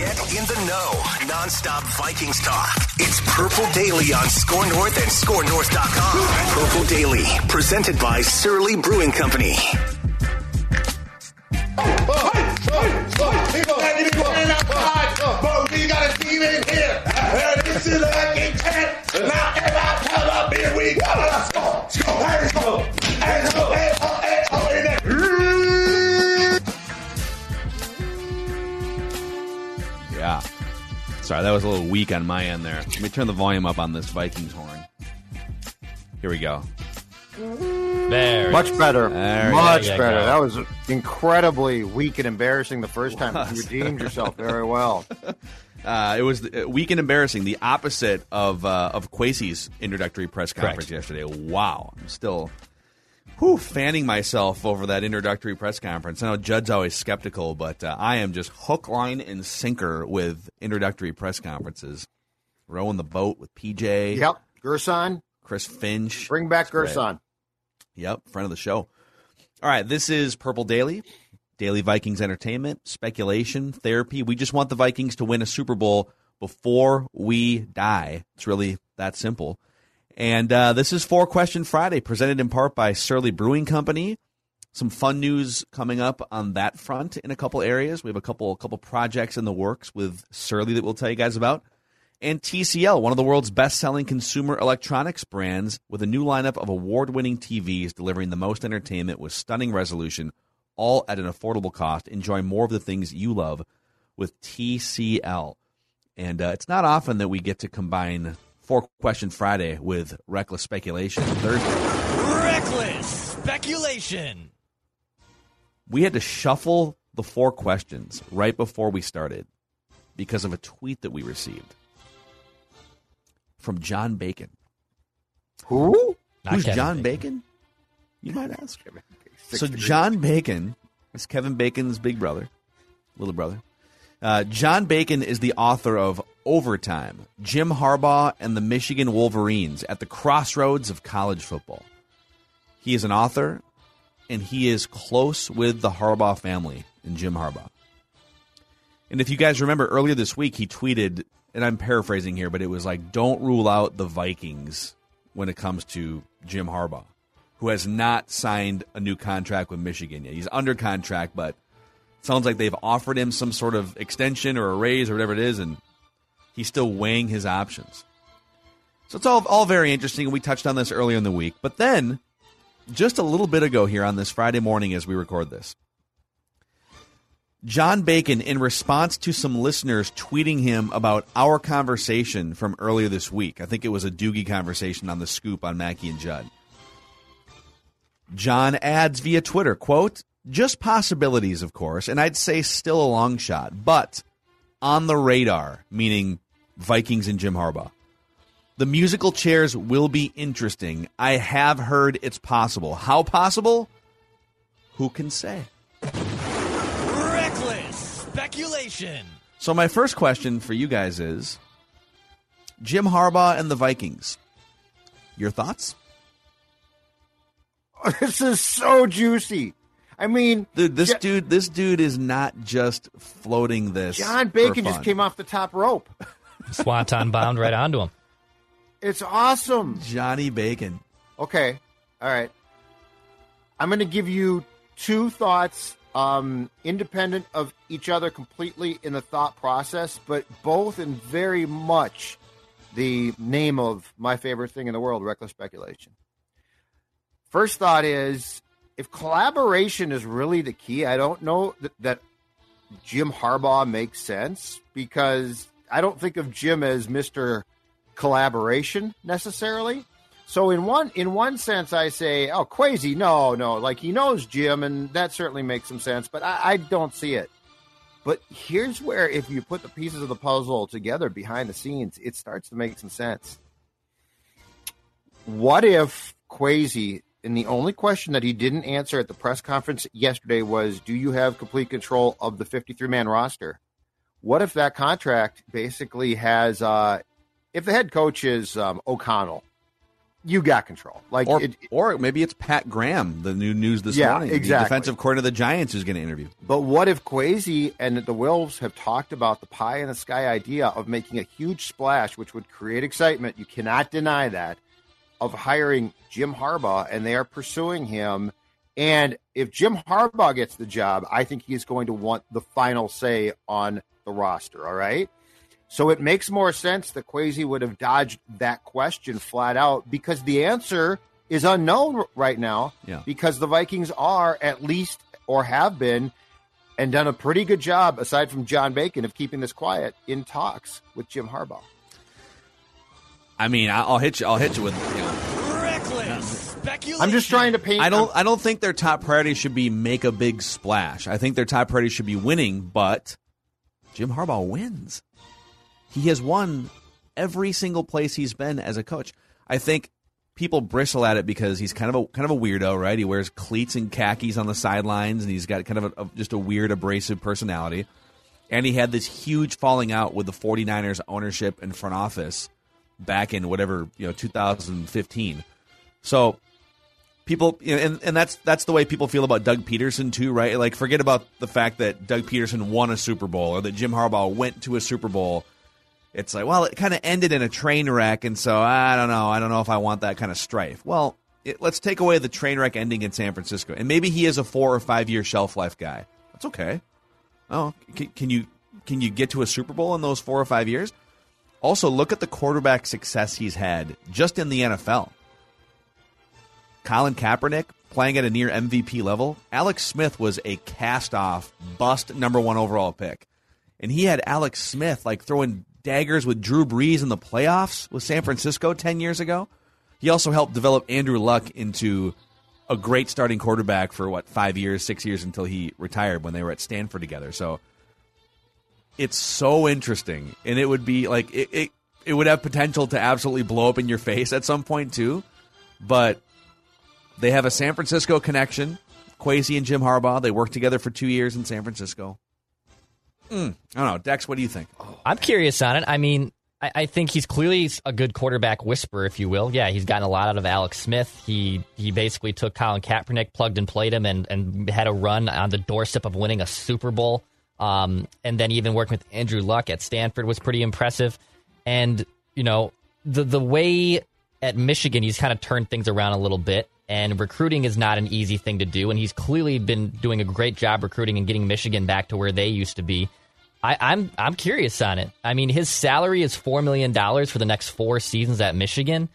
Get in the know. Non-stop Vikings talk. It's Purple Daily on Score North and ScoreNorth.com. Purple Daily, presented by Surly Brewing Company. Here. We got. Let's go. Sorry, that was a little weak on my end there. Let me turn the volume up on this Vikings horn. Here we go. There. Much better. There Much you better. go. That was incredibly weak and embarrassing the first time. You redeemed yourself very well. Uh, it was uh, weak and embarrassing, the opposite of uh, of Kwesi's introductory press conference Correct. yesterday. Wow, I'm still whew, fanning myself over that introductory press conference. I know Judd's always skeptical, but uh, I am just hook, line, and sinker with introductory press conferences. Rowing the boat with PJ, Yep. Gerson, Chris Finch. bring back Gerson. Yep, friend of the show. All right, this is Purple Daily, Daily Vikings entertainment, speculation, therapy. We just want the Vikings to win a Super Bowl before we die. It's really that simple. And uh, this is Four Question Friday, presented in part by Surly Brewing Company. Some fun news coming up on that front in a couple areas. We have a couple a couple projects in the works with Surly that we'll tell you guys about and TCL, one of the world's best selling consumer electronics brands, with a new lineup of award winning TVs delivering the most entertainment with stunning resolution, all at an affordable cost. Enjoy more of the things you love with TCL. And uh, it's not often that we get to combine Four Question Friday with Reckless Speculation Thursday. Reckless speculation. We had to shuffle the four questions right before we started because of a tweet that we received from John Bacon. Who? Not Who's Kevin John Bacon. Bacon? You might ask. So John Bacon is Kevin Bacon's big brother, little brother. Uh, John Bacon is the author of Overtime, Jim Harbaugh and the Michigan Wolverines at the crossroads of college football. He is an author, and he is close with the Harbaugh family and Jim Harbaugh. And if you guys remember earlier this week, he tweeted, and I'm paraphrasing here, but it was like, don't rule out the Vikings when it comes to Jim Harbaugh, who has not signed a new contract with Michigan yet. He's under contract, but sounds like they've offered him some sort of extension or a raise or whatever it is, and he's still weighing his options. So it's all, all very interesting, and we touched on this earlier in the week. But then, just a little bit ago here on this Friday morning as we record this, John Bacon, in response to some listeners tweeting him about our conversation from earlier this week, I think it was a Doogie conversation on the scoop on Mackey and Judd. John adds via Twitter, quote, just possibilities, of course, and I'd say still a long shot, but on the radar, meaning Vikings and Jim Harbaugh. The musical chairs will be interesting. I have heard it's possible. How possible? Who can say? Reckless speculation. So my first question for you guys is Jim Harbaugh and the Vikings. Your thoughts? This is so juicy. I mean, Dude, this Jo- dude this dude is not just floating this. John Bacon just came off the top rope. Swanton bomb right onto him. It's awesome. Johnny Bacon. Okay. All right. I'm going to give you two thoughts um, independent of each other completely in the thought process, but both in very much the name of my favorite thing in the world, reckless speculation. First thought is if collaboration is really the key, I don't know that, that Jim Harbaugh makes sense because I don't think of Jim as Mr. Collaboration necessarily. So in one in one sense, I say, oh, Kwesi, no, no, like he knows Jim, and that certainly makes some sense, but I, I don't see it. But here's where, if you put the pieces of the puzzle together behind the scenes, it starts to make some sense. What if Kwesi, and the only question that he didn't answer at the press conference yesterday was, do you have complete control of the 53 man roster? What if that contract basically has, uh, if the head coach is um, O'Connell, you got control. Like, or, it, or maybe it's Pat Graham, the new news this Yeah, morning, the defensive coordinator of the Giants, who's going to interview. But what if Kwesi and the Wolves have talked about the pie in the sky idea of making a huge splash, which would create excitement? You cannot deny that of hiring Jim Harbaugh, and they are pursuing him. And if Jim Harbaugh gets the job, I think he is going to want the final say on the roster. All right. So it makes more sense that Kwesi would have dodged that question flat out because the answer is unknown right now. Yeah. Because the Vikings are at least or have been and done a pretty good job, aside from John Bacon, of keeping this quiet in talks with Jim Harbaugh. I mean, I- I'll hit you. I'll hit you with. You know, Reckless speculation. I'm just trying to paint. I don't. I don't think their top priority should be make a big splash. I think their top priority should be winning. But Jim Harbaugh wins. He has won every single place he's been as a coach. I think people bristle at it because he's kind of a kind of a weirdo, right? He wears cleats and khakis on the sidelines, and he's got kind of a, a- just a weird, abrasive personality. And he had this huge falling out with the 49ers ownership and front office back in whatever you know 2015. So people you know, and, and that's that's the way people feel about Doug Pederson too, right? Like forget about the fact that Doug Pederson won a Super Bowl or that Jim Harbaugh went to a Super Bowl. It's like, well, it kind of ended in a train wreck, and so I don't know. I don't know if I want that kind of strife. Well, it, let's take away the train wreck ending in San Francisco, and maybe he is a four or five year shelf life guy. That's okay. Oh, can, can you can you get to a Super Bowl in those four or five years? Also, look at the quarterback success he's had just in the NFL. Colin Kaepernick playing at a near MVP level. Alex Smith was a cast off bust number one overall pick. And he had Alex Smith like throwing daggers with Drew Brees in the playoffs with San Francisco 10 years ago. He also helped develop Andrew Luck into a great starting quarterback for what, five years, six years until he retired when they were at Stanford together. So it's so interesting. And it would be like, it, it, it would have potential to absolutely blow up in your face at some point, too. But they have a San Francisco connection. Kwesi and Jim Harbaugh. They worked together for two years in San Francisco. Mm, I don't know, Dex. What do you think? I'm curious on it. I mean, I, I think he's clearly a good quarterback whisperer, if you will. Yeah, he's gotten a lot out of Alex Smith. He he basically took Colin Kaepernick, plugged and played him, and and had a run on the doorstep of winning a Super Bowl. Um, and then even working with Andrew Luck at Stanford was pretty impressive. And you know the the way at Michigan he's kind of turned things around a little bit. And recruiting is not an easy thing to do. And he's clearly been doing a great job recruiting and getting Michigan back to where they used to be. I, I'm I'm curious on it. I mean, his salary is four million dollars for the next four seasons at Michigan.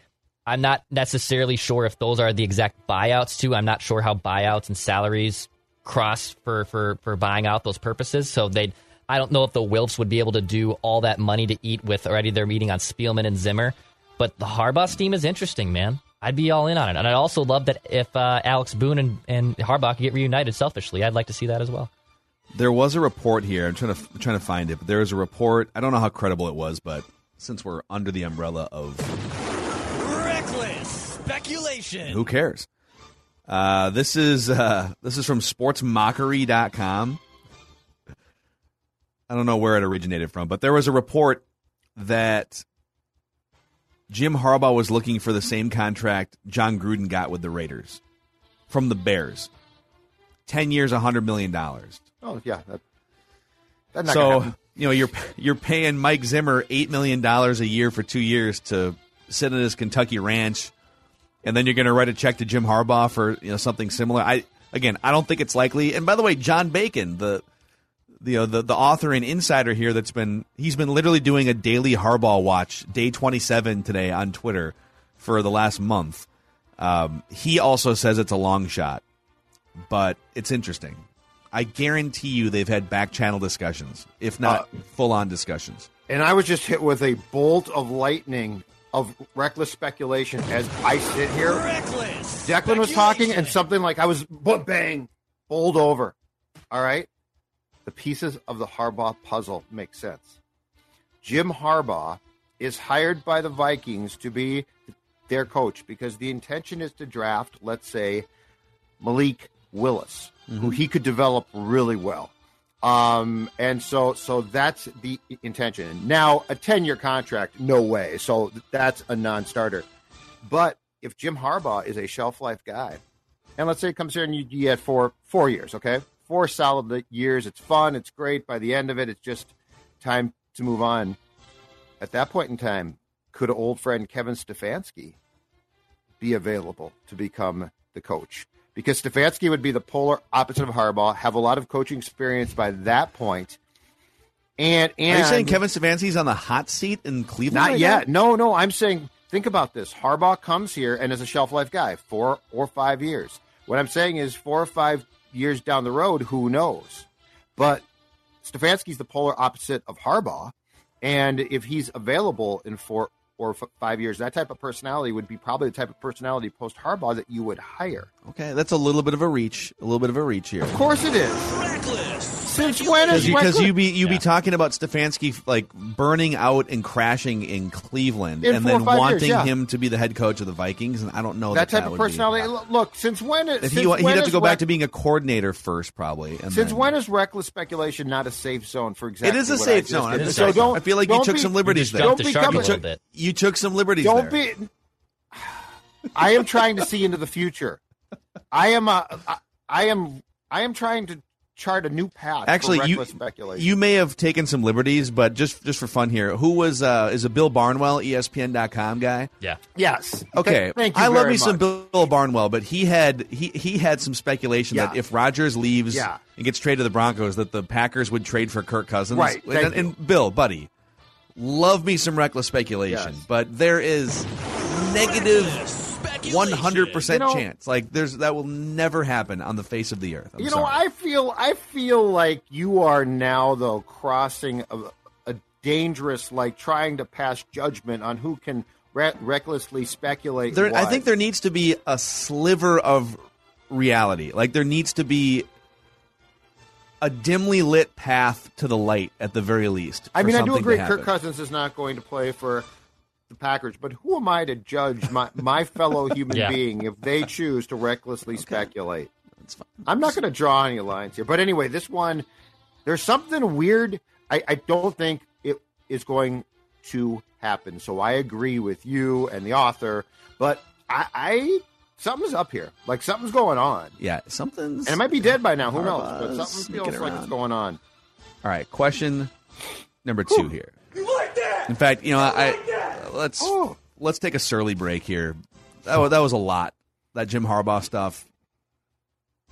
I'm not necessarily sure if those are the exact buyouts too. I'm not sure how buyouts and salaries cross for for for buying out those purposes. So they, I don't know if the Wilfs would be able to do all that money to eat with already. They're meeting on Spielman and Zimmer, but the Harbaugh team is interesting, man. I'd be all in on it, and I'd also love that if uh, Alex Boone and, and Harbaugh get reunited. Selfishly, I'd like to see that as well. There was a report here. I'm trying to I'm trying to find it, but there was a report. I don't know how credible it was, but since we're under the umbrella of Reckless speculation. who cares, uh, this is uh, this is from SportsMockery.com. I don't know where it originated from, but there was a report that Jim Harbaugh was looking for the same contract Jon Gruden got with the Raiders from the Bears. 10 years, $100 million. Oh yeah, that, that's not So, you know, you're you're paying Mike Zimmer 8 million dollars a year for 2 years to sit in his Kentucky ranch and then you're going to write a check to Jim Harbaugh for, you know, something similar. I again, I don't think it's likely. And by the way, John Bacon, the the uh, the, the author and insider here, that's been he's been literally doing a daily Harbaugh watch, day twenty seven today on Twitter for the last month. Um, he also says it's a long shot, but it's interesting. I guarantee you they've had back channel discussions, if not full on discussions. And I was just hit with a bolt of lightning of reckless speculation as I sit here. Reckless. Declan was talking, and something like I was bang, bowled over. All right, the pieces of the Harbaugh puzzle make sense. Jim Harbaugh is hired by the Vikings to be their coach because the intention is to draft, let's say, Malik Willis, who mm-hmm. he could develop really well. Um, and so, so that's the intention. Now, a ten-year contract, no way. So that's a non-starter. But if Jim Harbaugh is a shelf life guy, and let's say he comes here and you, you get four four years, okay, four solid years. It's fun. It's great. By the end of it, it's just time to move on. At that point in time, could old friend Kevin Stefanski be available to become the coach? Because Stefanski would be the polar opposite of Harbaugh, have a lot of coaching experience by that point. And and Are you saying Kevin Stefanski's on the hot seat in Cleveland? not right yet. now? No, no. I'm saying, think about this. Harbaugh comes here and is a shelf life guy, four or five years. What I'm saying is, four or five years down the road, who knows? But Stefanski's the polar opposite of Harbaugh, and if he's available in four or f- five years, that type of personality would be probably the type of personality post Harbaugh that you would hire. Okay, that's a little bit of a reach. A little bit of a reach here. Of course, it is. Reckless. Since when is Because you be you be talking about Stefanski like burning out and crashing in Cleveland, In and four or then five years, wanting yeah. him to be the head coach of the Vikings, and I don't know that that, type that of would be- personality? Look, Look, since when is If since he, he'd when have to is go back rec- to being a coordinator first, probably. And Since then- when is reckless speculation not a safe zone for exactly? It is a what I safe just zone. did? I'm just so saying. don't. I feel like you don't took be- some liberties You there. just jumped Don't the shark a become little bit. You took some liberties Don't there. be. I am trying to see into the future. I am. Uh, I, I am. I am trying to chart a new path. Actually, for you speculation. you may have taken some liberties, but just just for fun here, who was uh, is a Bill Barnwell, ESPN.com guy? Yeah. yes. Okay, Th- thank you. I love very me some. Bill Barnwell, but he had he he had some speculation that if Rodgers leaves Yeah. and gets traded to the Broncos, that the Packers would trade for Kirk Cousins. Right, And, thank and Bill, buddy, love me some reckless speculation, Yes. but there is negative Speculation. one hundred percent You know- chance. Like there's that will never happen on the face of the earth. I'm You know, sorry. I feel. I feel like you are now though crossing a, a dangerous, like trying to pass judgment on who can re- recklessly speculate. There, I think there needs to be a sliver of reality. Like there needs to be a dimly lit path to the light at the very least. I mean, I do agree. Kirk Cousins is not going to play for the Packers, but who am I to judge my, my fellow human Yeah. being if they choose to recklessly speculate? That's fine. I'm not going to draw any lines here, but anyway, this one, there's something weird. I, I don't think it is going to happen. So I agree with you and the author, but I, I something's up here. Like something's going on, Yeah, something's. and it might be dead by now. Who knows? But something feels like it's going on. All right, question number two here. You like that? In fact, you know, I, like that? Let's Oh. let's take a surly break here. That was, that was a lot. That Jim Harbaugh stuff.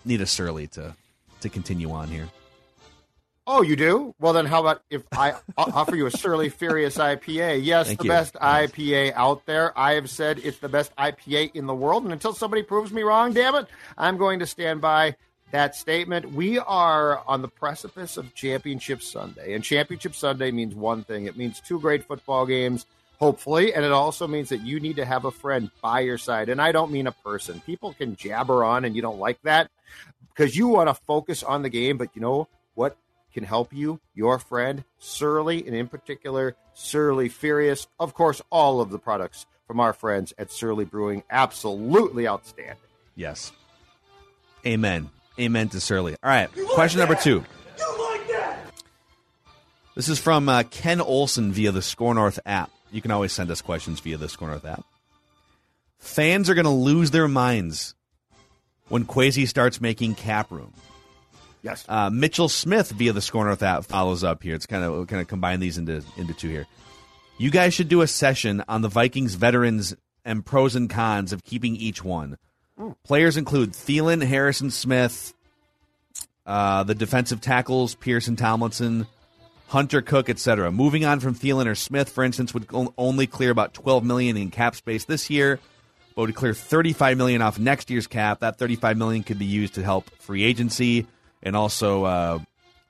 Need a surly to to continue on here. Oh, you do? Well, then how about if I offer you a Surly Furious IPA? Yes, Thank the you. best Yes. IPA out there. I have said it's the best IPA in the world, and until somebody proves me wrong, damn it, I'm going to stand by that statement. We are on the precipice of Championship Sunday, and Championship Sunday means one thing: it means two great football games. Hopefully, and it also means that you need to have a friend by your side. And I don't mean a person. People can jabber on, and you don't like that because you want to focus on the game. But you know what can help you? Your friend Surly, and in particular, Surly Furious. Of course, all of the products from our friends at Surly Brewing, absolutely outstanding. Yes. Amen. Amen to Surly. All right. Question number two. You like that? This is from uh, Ken Olson via the Score North app. You can always send us questions via the Score North app. Fans are going to lose their minds when Kwesi starts making cap room. Yes. Uh, Mitchell Smith via the Score North app follows up here. It's kind of kind of combine these into into two here. You guys should do a session on the Vikings veterans and pros and cons of keeping each one. Players include Thielen, Harrison Smith, uh, the defensive tackles, Pearson Tomlinson, Hunter Cook, etc. Moving on from Thielen or Smith, for instance, would only clear about 12 million in cap space this year, but would clear 35 million off next year's cap. That 35 million could be used to help free agency, and also uh,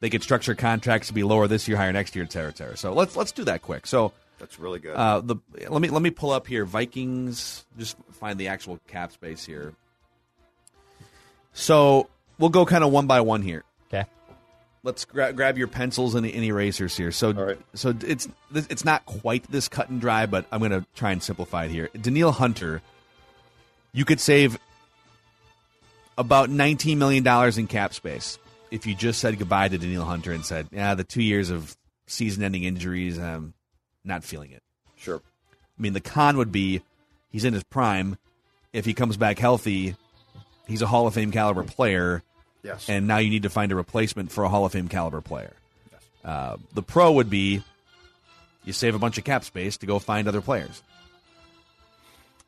they could structure contracts to be lower this year, higher next year, et cetera, et. So let's let's do that quick. So That's really good. uh, the let me let me pull up here Vikings. Just find the actual cap space here. So we'll go kind of one by one here. Let's gra- grab your pencils and, and erasers here. So right. so it's it's not quite this cut and dry, but I'm going to try and simplify it here. Danielle Hunter, you could save about 19 million dollars in cap space if you just said goodbye to Danielle Hunter and said, "Yeah, the two years of season-ending injuries, I'm not feeling it." sure. I mean, the con would be he's in his prime. If he comes back healthy, he's a Hall of Fame caliber player, Yes. and now you need to find a replacement for a Hall of Fame caliber player. Uh, the pro would be you save a bunch of cap space to go find other players.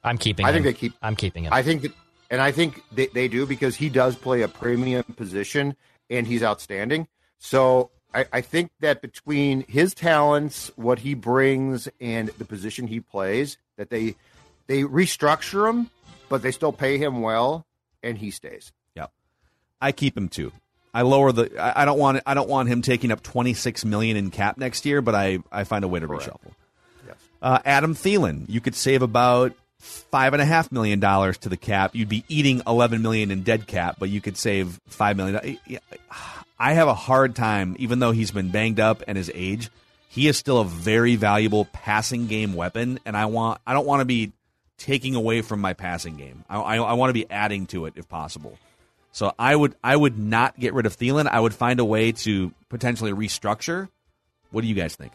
I'm keeping. I him. think they keep- I'm keeping him. I think that, and I think they, they do because he does play a premium position and he's outstanding. So I, I think that between his talents, what he brings, and the position he plays, that they they restructure him, but they still pay him well, and he stays. I keep him too. I lower the. I, I don't want. I don't want him taking up twenty six million in cap next year, but I I find a way to reshuffle. Yes. Uh, Adam Thielen, you could save about five and a half million dollars to the cap. You'd be eating eleven million in dead cap, but you could save five million. I have a hard time, even though he's been banged up and his age, he is still a very valuable passing game weapon, and I want. I don't want to be taking away from my passing game. I, I, I want to be adding to it if possible. So I would I would not get rid of Thielen. I would find a way to potentially restructure. What do you guys think?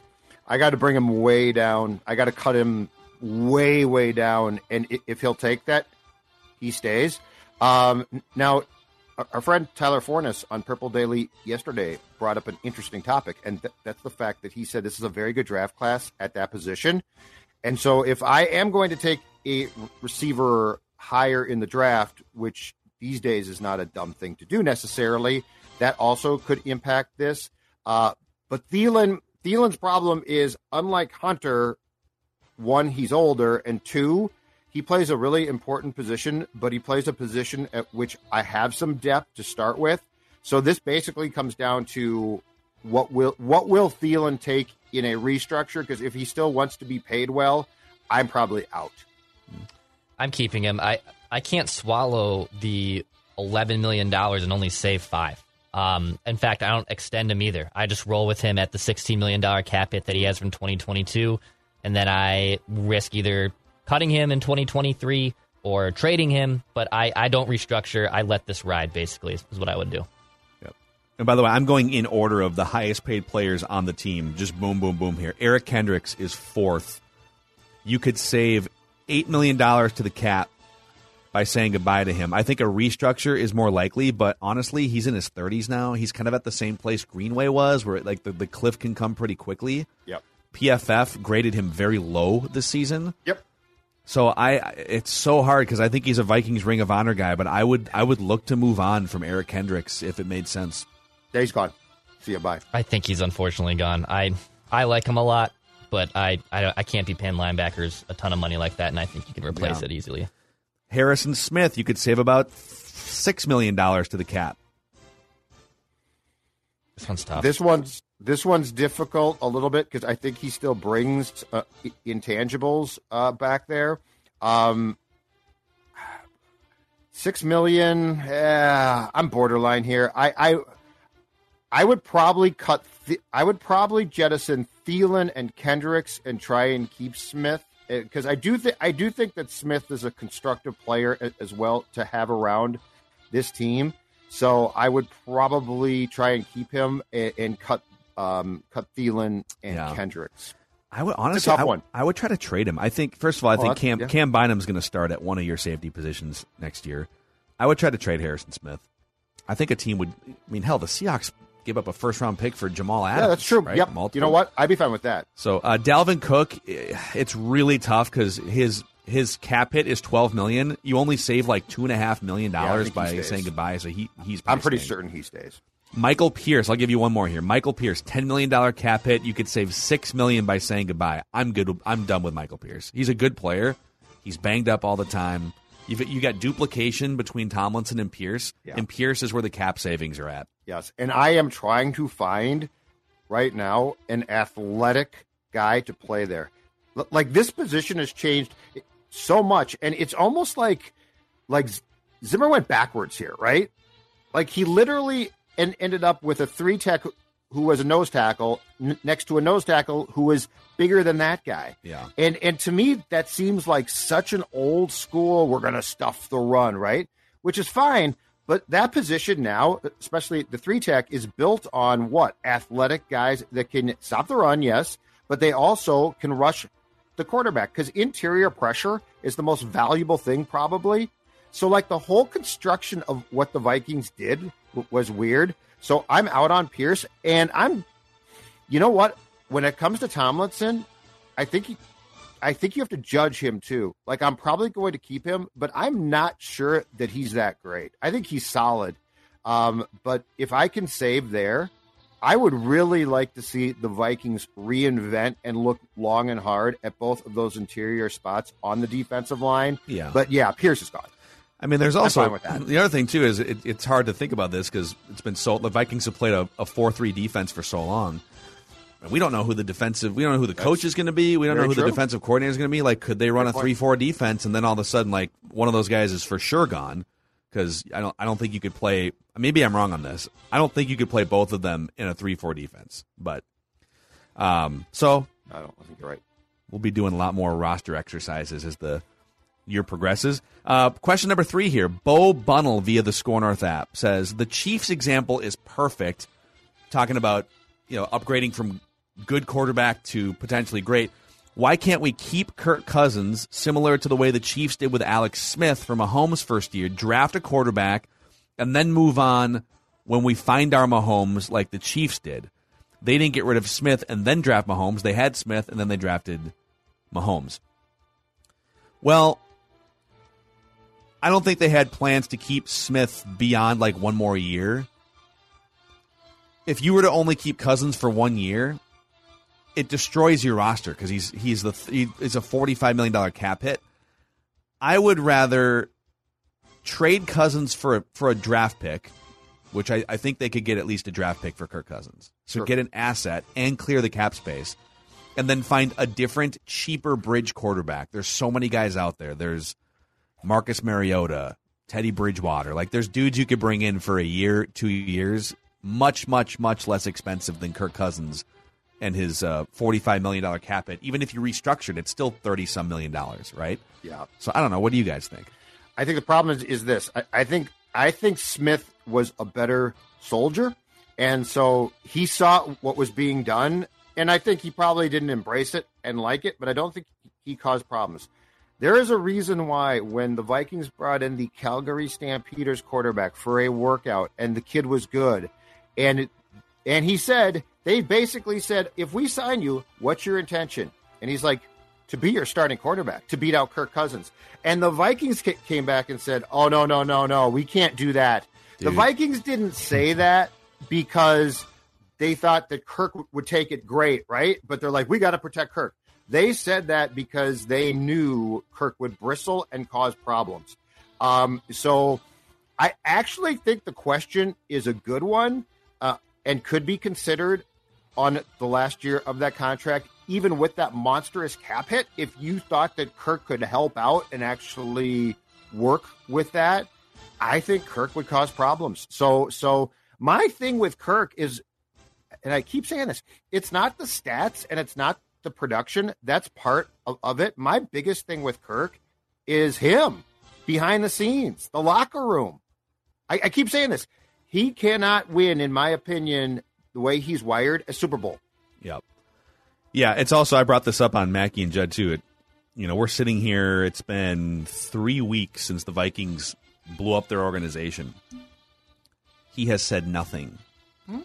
I got to bring him way down. I got to cut him way, way down. And if he'll take that, he stays. Um, now, our- friend Tyler Forness on Purple Daily yesterday brought up an interesting topic, and th- that's the fact that he said this is a very good draft class at that position. And so, if I am going to take a receiver higher in the draft, which these days is not a dumb thing to do necessarily, that also could impact this. Uh, but Thielen, Thielen's problem is unlike Hunter, one, he's older, and two, he plays a really important position, but he plays a position at which I have some depth to start with. So this basically comes down to what will what will Thielen take in a restructure? Because if he still wants to be paid well, I'm probably out. I'm keeping him. I I can't swallow the eleven million dollars and only save five. Um, in fact, I don't extend him either. I just roll with him at the sixteen million dollar cap hit that he has from 2022, and then I risk either cutting him in 2023 or trading him. But I I don't restructure. I let this ride. Basically, is, what I would do. And by the way, I'm going in order of the highest paid players on the team. Just boom, boom, boom here. Eric Kendricks is fourth. You could save $8 million to the cap by saying goodbye to him. I think a restructure is more likely, but honestly, he's in his 30s now. He's kind of at the same place Greenway was, where like the, the cliff can come pretty quickly. Yep. PFF graded him very low this season. Yep. So I, it's so hard because I think he's a Vikings Ring of Honor guy, but I would, I would look to move on from Eric Kendricks if it made sense. Yeah, he's gone. See you. Bye. I think he's unfortunately gone. I I like him a lot, but I I, I can't be paying linebackers a ton of money like that, and I think you can replace Yeah. it easily. Harrison Smith, you could save about six million dollars to the cap. This one's tough. This one's this one's difficult a little bit because I think he still brings uh, intangibles uh, back there. Um, six million. Yeah, I'm borderline here. I I, I would probably cut. Th- I would probably jettison Thielen and Kendricks and try and keep Smith because I do think I do think that Smith is a constructive player as well to have around this team. So I would probably try and keep him and, and cut um, cut Thielen and Yeah. Kendricks. I would honestly, tough I, one. I would try to trade him. I think first of all, I Oh, think Cam yeah. Cam Bynum's going to start at one of your safety positions next year. I would try to trade Harrison Smith. I think a team would. I mean, hell, the Seahawks gave up a first round pick for Jamal Adams. yeah, that's true. right? Yep. Multiple. You know what? I'd be fine with that. So uh, Dalvin Cook, it's really tough because his his cap hit is twelve million. You only save like two and a half million dollars he by saying goodbye. So he he's. I'm pretty staying. certain he stays. Michael Pierce. I'll give you one more here. Michael Pierce, ten million dollar cap hit. You could save six million by saying goodbye. I'm good. I'm done with Michael Pierce. He's a good player. He's banged up all the time. You've you got duplication between Tomlinson and Pierce, Yeah. and Pierce is where the cap savings are at. Yes, and I am trying to find right now an athletic guy to play there. L- Like this position has changed so much, and it's almost like like Zimmer went backwards here, right? Like he literally en- ended up with a three tech who was a nose tackle n- next to a nose tackle who was bigger than that guy. Yeah. And and to me that seems like such an old school we're going to stuff the run, right? Which is fine, but that position now, especially the 3 tech is built on what? Athletic guys that can stop the run, yes, but they also can rush the quarterback cuz interior pressure is the most valuable thing probably. So like the whole construction of what the Vikings did was weird. So I'm out on Pierce and I'm you know what? When it comes to Tomlinson, I think I think you have to judge him too. Like I'm probably going to keep him, but I'm not sure that he's that great. I think he's solid. Um, but if I can save there, I would really like to see the Vikings reinvent and look long and hard at both of those interior spots on the defensive line. Yeah. But yeah, Pierce is gone. I mean, there's also the other thing too is it, it's hard to think about this because it's been so the Vikings have played a, a four three defense for so long. We don't know who the defensive, we don't know who the coach is going to be. We don't know who the defensive coordinator is going to be. Like, could they run a point. three four defense and then all of a sudden, like one of those guys is for sure gone? Because I don't, I don't think you could play. Maybe I'm wrong on this. I don't think you could play both of them in a three four defense. But, um, so I don't I think you're right. we'll be doing a lot more roster exercises as the year progresses. Uh, question number three here. Bo Bunnell via the Score North app says the Chiefs example is perfect. Talking about you know upgrading from good quarterback to potentially great. Why can't we keep Kirk Cousins similar to the way the Chiefs did with Alex Smith from Mahomes' first year? Draft a quarterback and then move on when we find our Mahomes like the Chiefs did. They didn't get rid of Smith and then draft Mahomes. They had Smith and then they drafted Mahomes. Well, I don't think they had plans to keep Smith beyond like one more year. If you were to only keep Cousins for one year, it destroys your roster because he's he's the he, it's a forty five million dollar cap hit. I would rather trade Cousins for a, for a draft pick, which I, I think they could get at least a draft pick for Kirk Cousins. So get an asset and clear the cap space, and then find a different, cheaper bridge quarterback. There's so many guys out there. There's Marcus Mariota, Teddy Bridgewater. Like there's dudes you could bring in for a year, two years, much, much, much less expensive than Kirk Cousins and his uh, $45 million cap hit. Even if you restructured, it's still 30 some million dollars, right? Yeah. So I don't know. What do you guys think? I think the problem is, is this. I, I think I think Smith was a better soldier, and so he saw what was being done, and I think he probably didn't embrace it and like it, but I don't think he caused problems. There is a reason why when the Vikings brought in the Calgary Stampeders quarterback for a workout, and the kid was good, and it, and he said they basically said, if we sign you, what's your intention? And he's like, to be your starting quarterback, to beat out Kirk Cousins. And the Vikings came back and said, oh, no, no, no, no, we can't do that. The Vikings didn't say that because they thought that Kirk would take it great, right? But they're like, we got to protect Kirk. They said that because they knew Kirk would bristle and cause problems. Um, so I actually think the question is a good one and could be considered on the last year of that contract, even with that monstrous cap hit. If you thought that Kirk could help out and actually work with that, I think Kirk would cause problems. So, so my thing with Kirk is, and I keep saying this, it's not the stats and it's not the production. That's part of, of it. My biggest thing with Kirk is him behind the scenes, the locker room. I, I keep saying this. He cannot win, in my opinion, the way he's wired, a Super Bowl. Yep. Yeah, it's also I brought this up on Mackey and Judd too. It, you know, we're sitting here. It's been three weeks since the Vikings blew up their organization. He has said nothing. Hmm?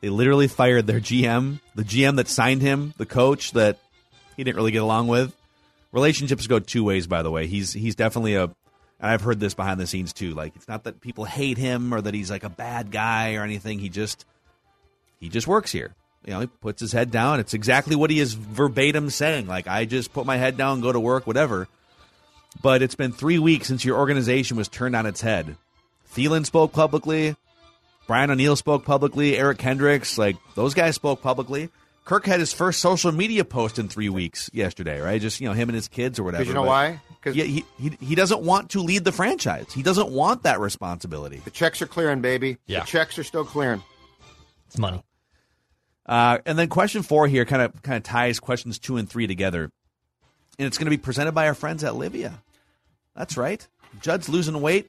They literally fired their GM, the GM that signed him, the coach that he didn't really get along with. relationships go two ways. By the way, he's he's definitely a. And I've heard this behind the scenes too. Like it's not that people hate him or that he's like a bad guy or anything. He just he just works here. You know, he puts his head down. It's exactly what he is verbatim saying. Like I just put my head down, go to work, whatever. But it's been three weeks since your organization was turned on its head. Thielen spoke publicly. Brian O'Neill spoke publicly. Eric Kendricks, like those guys spoke publicly. Kirk had his first social media post in three weeks yesterday, right? Just you know him and his kids or whatever. Because you know But- why? Because Yeah, he, he he doesn't want to lead the franchise. He doesn't want that responsibility. the checks are clearing, baby. Yeah. The checks are still clearing. It's money. Uh, and then question four here kind of kind of ties questions two and three together, and it's going to be presented by our friends at Livea. That's right. Judd's losing weight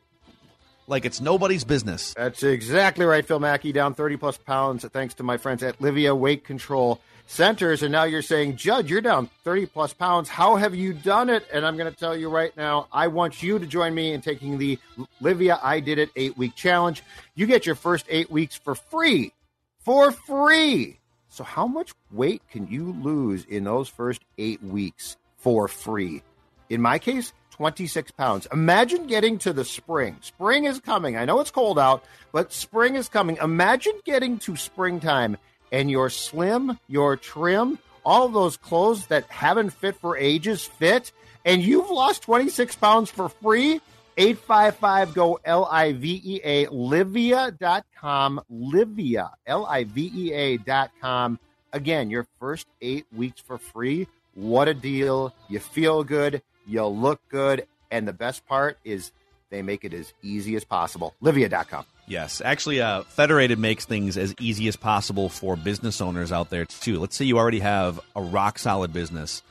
like it's nobody's business. That's exactly right, Phil Mackey. Down 30 plus pounds thanks to my friends at Livea Weight Control Centers. And now you're saying, Judd, you're down 30 plus pounds. How have you done it? And I'm going to tell you right now, I want you to join me in taking the Livea I Did It eight week challenge. You get your first eight weeks for free. For free. So, how much weight can you lose in those first eight weeks for free? In my case, 26 pounds. Imagine getting to the spring. Spring is coming. I know it's cold out, but spring is coming. Imagine getting to springtime and you're slim, you're trim, all those clothes that haven't fit for ages fit, and you've lost 26 pounds for free. 855 go L I V E A Livea.com. Livea, L I V E A.com. Again, your first eight weeks for free. What a deal. You feel good, you look good, and the best part is they make it as easy as possible. Livea.com. Yes, actually, uh, Federated makes things as easy as possible for business owners out there too. Let's say you already have a rock solid business,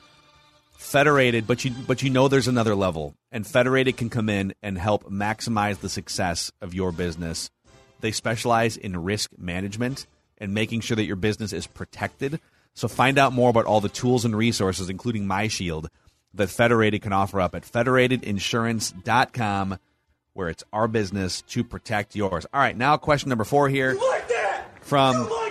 Federated, but you but you know there's another level, and Federated can come in and help maximize the success of your business. They specialize in risk management and making sure that your business is protected. So find out more about all the tools and resources, including MyShield, that Federated can offer up at federatedinsurance.com where it's our business to protect yours. All right, now question number four here Like from like.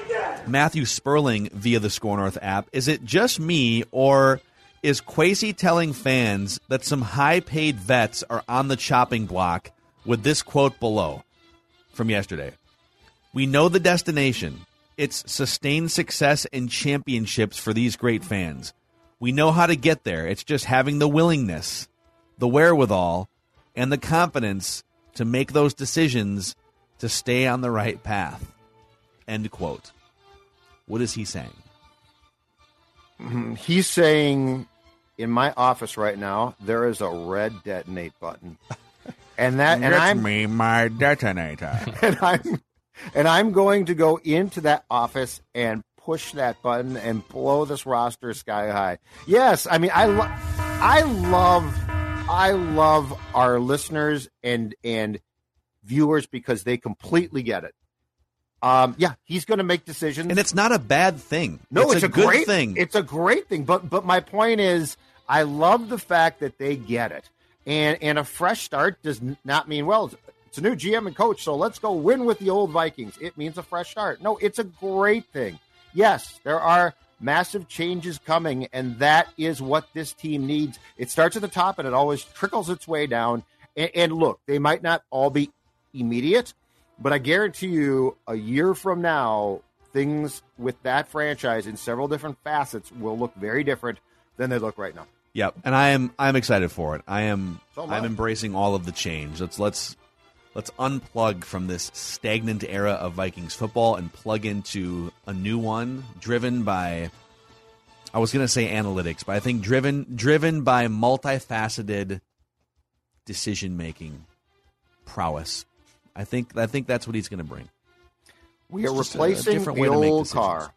Matthew Sperling via the Score North app. Is it just me, or is Kwesi telling fans that some high paid vets are on the chopping block with this quote below from yesterday? We know the destination. It's sustained success and championships for these great fans. We know how to get there. It's just having the willingness, the wherewithal, and the confidence to make those decisions to stay on the right path. End quote. What is he saying? Mm-hmm. He's saying in my office right now, there is a red detonate button. And that and I'm me, my detonator. and I'm and I'm going to go into that office and push that button and blow this roster sky high. Yes, I mean I lo- I love I love our listeners and and viewers because they completely get it. Um, yeah, he's going to make decisions, and it's not a bad thing. no, it's, a, good great thing. It's a great thing. But but my point is, I love the fact that they get it, and and a fresh start does not mean well. It's, it's a new GM and coach, so let's go win with the old Vikings. It means a fresh start. No, it's a great thing. Yes, there are massive changes coming, and that is what this team needs. It starts at the top, and it always trickles its way down. And, and look, they might not all be immediate, but I guarantee you, a year from now, things with that franchise in several different facets will look very different than they look right now. Yep, and I am I'm excited for it. I am So I'm embracing all of the change. Let's let's let's unplug from this stagnant era of Vikings football and plug into a new one driven by I was going to say analytics, but I think driven driven by multifaceted decision making prowess. I think I think that's what he's going to bring. We are It's just a replacing the way to make old car.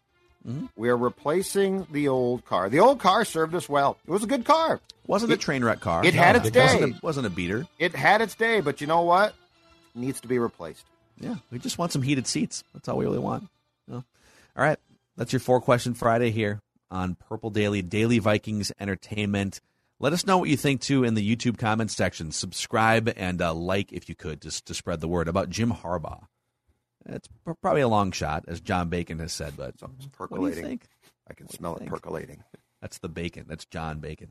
Mm-hmm. We are replacing the old car. The old car served us well. It was a good car. Wasn't a train wreck car. it had its wasn't day. A, wasn't a beater. It had its day, but you know what? Needs to be replaced. Yeah, we just want some heated seats. That's all we really want. you know? All right, that's your four question Friday here on Purple Daily Daily Vikings Entertainment. Let us know what you think too in the YouTube comments section. Subscribe and uh, like if you could, just to spread the word about Jim Harbaugh. It's probably a long shot, as John Bacon has said, but what do you percolating. think? I can smell it think? percolating. That's the bacon. That's John Bacon.